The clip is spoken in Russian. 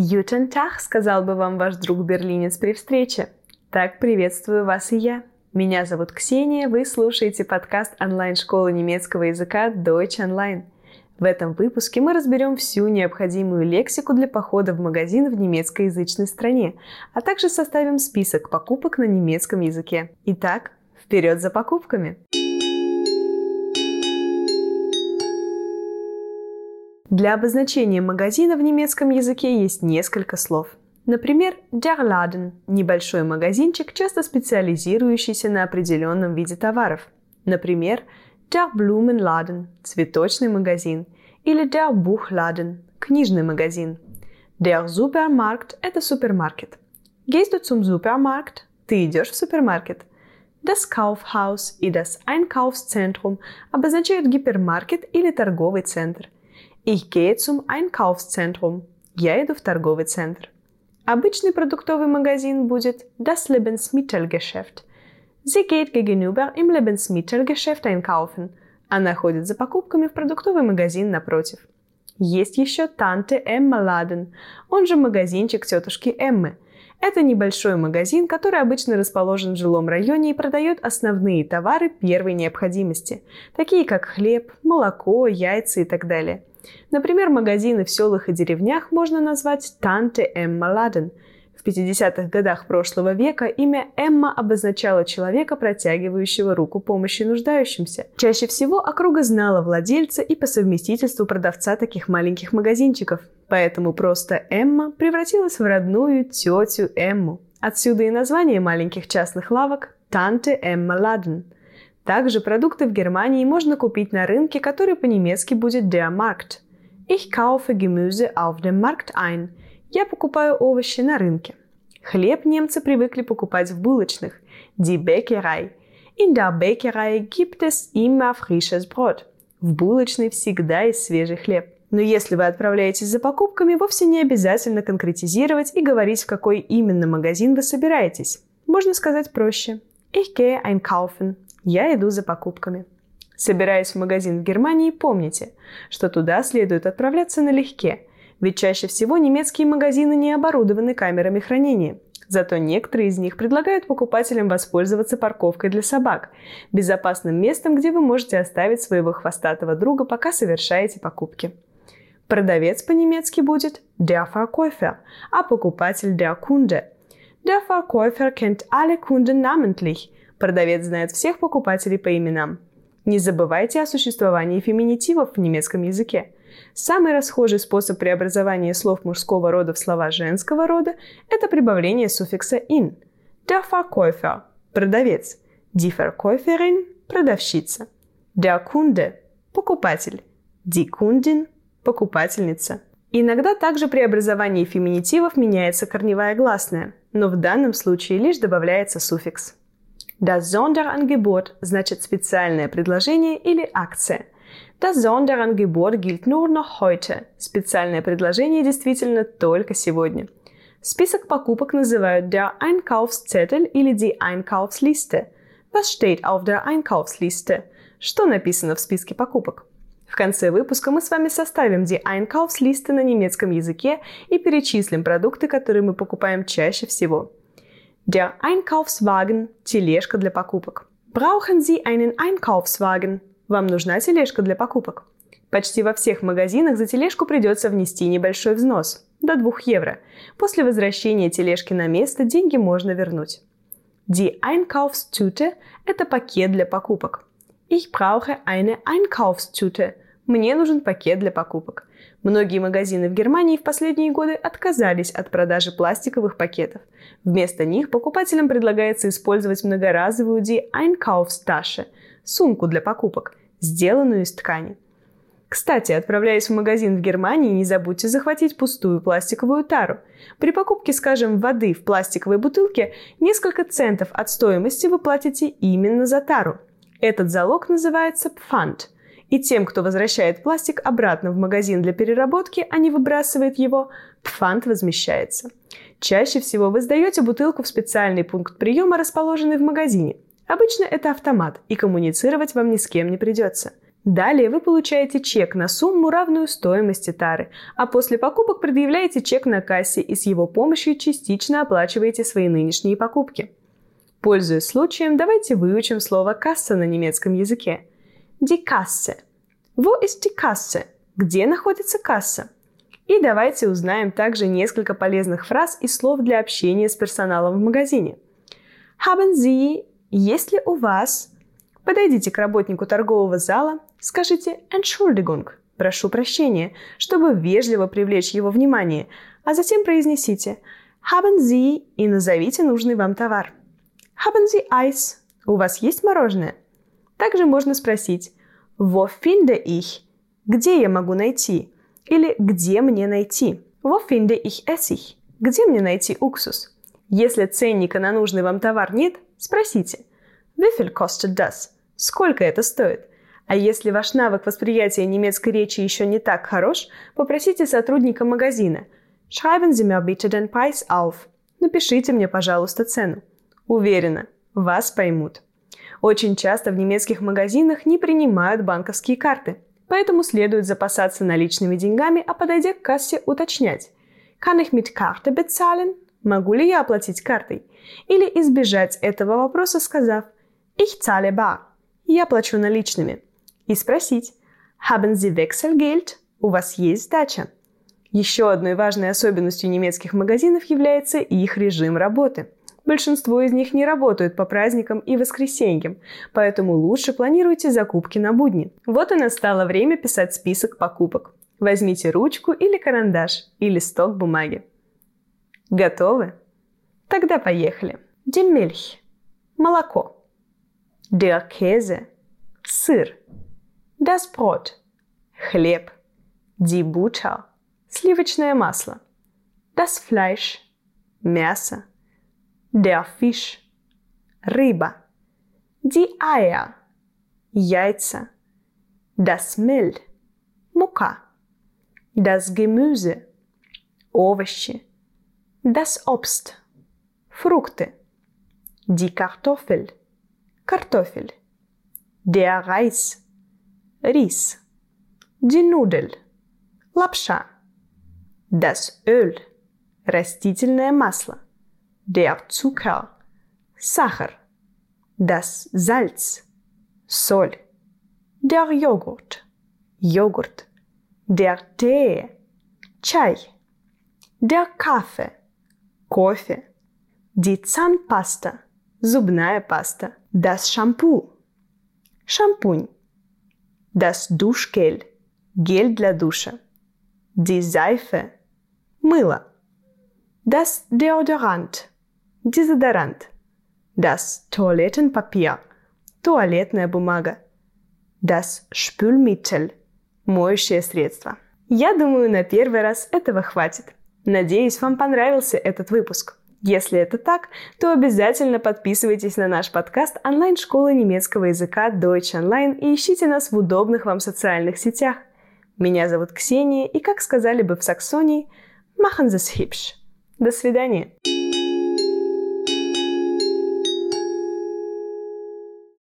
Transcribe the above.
Ютен Тах, сказал бы вам ваш друг-берлинец при встрече. Так приветствую вас и я. Меня зовут Ксения, вы слушаете подкаст онлайн-школы немецкого языка Deutsch Online. В этом выпуске мы разберем всю необходимую лексику для похода в магазин в немецкоязычной стране, а также составим список покупок на немецком языке. Итак, вперед за покупками! Для обозначения магазина в немецком языке есть несколько слов. Например, der Laden – небольшой магазинчик, часто специализирующийся на определенном виде товаров. Например, der Blumenladen – цветочный магазин, или der Buchladen – книжный магазин. Der Supermarkt – это супермаркет. Gehst du zum Supermarkt? Ты идешь в супермаркет. Das Kaufhaus и das Einkaufszentrum обозначают гипермаркет или торговый центр – Ich gehe zum Einkaufszentrum. Я иду в торговый центр. Обычный продуктовый магазин будет das Lebensmittelgeschäft. Sie geht gegenüber im Lebensmittelgeschäft einkaufen. Она ходит за покупками в продуктовый магазин напротив. Есть еще Tante Emma Laden, он же магазинчик тетушки Эммы. Это небольшой магазин, который обычно расположен в жилом районе и продает основные товары первой необходимости, такие как хлеб, молоко, яйца и так далее. Например, магазины в селах и деревнях можно назвать «Танте Эмма Ладен». В 50-х годах прошлого века имя Эмма обозначало человека, протягивающего руку помощи нуждающимся. Чаще всего округа знала владельца и по совместительству продавца таких маленьких магазинчиков. Поэтому просто Эмма превратилась в родную тетю Эмму. Отсюда и название маленьких частных лавок «Танте Эмма Ладен». Также продукты в Германии можно купить на рынке, который по-немецки будет Der Markt. Ich kaufe Gemüse auf dem Markt ein. Я покупаю овощи на рынке. Хлеб немцы привыкли покупать в булочных. Die Bäckerei. In der Bäckerei gibt es immer frisches Brot. В булочной всегда есть свежий хлеб. Но если вы отправляетесь за покупками, вовсе не обязательно конкретизировать и говорить, в какой именно магазин вы собираетесь. Можно сказать проще. Ich gehe einkaufen. Я иду за покупками. Собираясь в магазин в Германии, помните, что туда следует отправляться налегке, ведь чаще всего немецкие магазины не оборудованы камерами хранения. Зато некоторые из них предлагают покупателям воспользоваться парковкой для собак, безопасным местом, где вы можете оставить своего хвостатого друга, пока совершаете покупки. Продавец по-немецки будет der Verkäufer, а покупатель der Kunde. Der Verkäufer kennt alle Kunden namentlich – Продавец знает всех покупателей по именам. Не забывайте о существовании феминитивов в немецком языке. Самый расхожий способ преобразования слов мужского рода в слова женского рода – это прибавление суффикса «in». Der Verkäufer – продавец. Die Verkäuferin – продавщица. Der Kunde – покупатель. Die Kundin – покупательница. Иногда также при образовании феминитивов меняется корневая гласная, но в данном случае лишь добавляется суффикс. Das Sonderangebot значит специальное предложение или акция. Das Sonderangebot gilt nur noch heute. Специальное предложение действительно только сегодня. Список покупок называют der Einkaufszettel или die Einkaufsliste. Was steht auf der Einkaufsliste? Что написано в списке покупок? В конце выпуска мы с вами составим die Einkaufsliste на немецком языке и перечислим продукты, которые мы покупаем чаще всего. Der Einkaufswagen – тележка для покупок. Brauchen Sie einen Einkaufswagen? Вам нужна тележка для покупок? Почти во всех магазинах за тележку придется внести небольшой взнос – до 2 евро. После возвращения тележки на место деньги можно вернуть. Die Einkaufstüte – это пакет для покупок. Ich brauche eine Einkaufstüte. Мне нужен пакет для покупок. Многие магазины в Германии в последние годы отказались от продажи пластиковых пакетов. Вместо них покупателям предлагается использовать многоразовую Die Einkaufstasche – сумку для покупок, сделанную из ткани. Кстати, отправляясь в магазин в Германии, не забудьте захватить пустую пластиковую тару. При покупке, скажем, воды в пластиковой бутылке несколько центов от стоимости вы платите именно за тару. Этот залог называется пфанд – и тем, кто возвращает пластик обратно в магазин для переработки, а не выбрасывает его, пфант возмещается. Чаще всего вы сдаете бутылку в специальный пункт приема, расположенный в магазине. Обычно это автомат, и коммуницировать вам ни с кем не придется. Далее вы получаете чек на сумму, равную стоимости тары, а после покупок предъявляете чек на кассе и с его помощью частично оплачиваете свои нынешние покупки. Пользуясь случаем, давайте выучим слово «касса» на немецком языке. Die Kasse. Wo ist die Kasse? Где находится касса? И давайте узнаем также несколько полезных фраз и слов для общения с персоналом в магазине. Haben Sie, если у вас, подойдите к работнику торгового зала, скажите Entschuldigung, прошу прощения, чтобы вежливо привлечь его внимание, а затем произнесите Haben Sie и назовите нужный вам товар. Haben Sie Eis? У вас есть мороженое? Также можно спросить Wo finde ich? Где я могу найти? Или где мне найти? Wo finde ich Essig? Где мне найти уксус? Если ценника на нужный вам товар нет, спросите. Wie viel kostet das? Сколько это стоит? А если ваш навык восприятия немецкой речи еще не так хорош, попросите сотрудника магазина. Schreiben Sie mir bitte den Preis auf. Напишите мне, пожалуйста, цену. Уверена, вас поймут. Очень часто в немецких магазинах не принимают банковские карты – Поэтому следует запасаться наличными деньгами, а подойдя к кассе уточнять. Kann ich mit Karte bezahlen? Могу ли я оплатить картой? Или избежать этого вопроса, сказав Ich zahle bar. Я плачу наличными. И спросить Haben Sie Wechselgeld? У вас есть сдача? Еще одной важной особенностью немецких магазинов является их режим работы – Большинство из них не работают по праздникам и воскресеньям, поэтому лучше планируйте закупки на будни. Вот и настало время писать список покупок. Возьмите ручку или карандаш и листок бумаги. Готовы? Тогда поехали. Milch – молоко. Der сыр. Das хлеб. Butter – сливочное масло. Das мясо der Fisch, Riba, die Eier, Яйца, das Mehl, Мука, das Gemüse, Овощи, das Obst, Frukte, die Kartoffel, Kartoffel, der Reis, Ris, die Nudel, Лапша, das Öl, растительное масло, der Zucker, Sacher, das Salz, Sol, der Joghurt, Joghurt, der Tee, Chai, der Kaffee, Кофе, die Zahnpasta, зубная паста, das Shampoo, шампунь, das Duschgel, гель для душа, die Seife, мыло, das Deodorant, Дезодорант. Das Toilettenpapier. Туалетная бумага. Das Spülmittel. Моющее средство. Я думаю, на первый раз этого хватит. Надеюсь, вам понравился этот выпуск. Если это так, то обязательно подписывайтесь на наш подкаст онлайн-школы немецкого языка Deutsch Online и ищите нас в удобных вам социальных сетях. Меня зовут Ксения, и, как сказали бы в Саксонии, machen Sie hübsch. До свидания.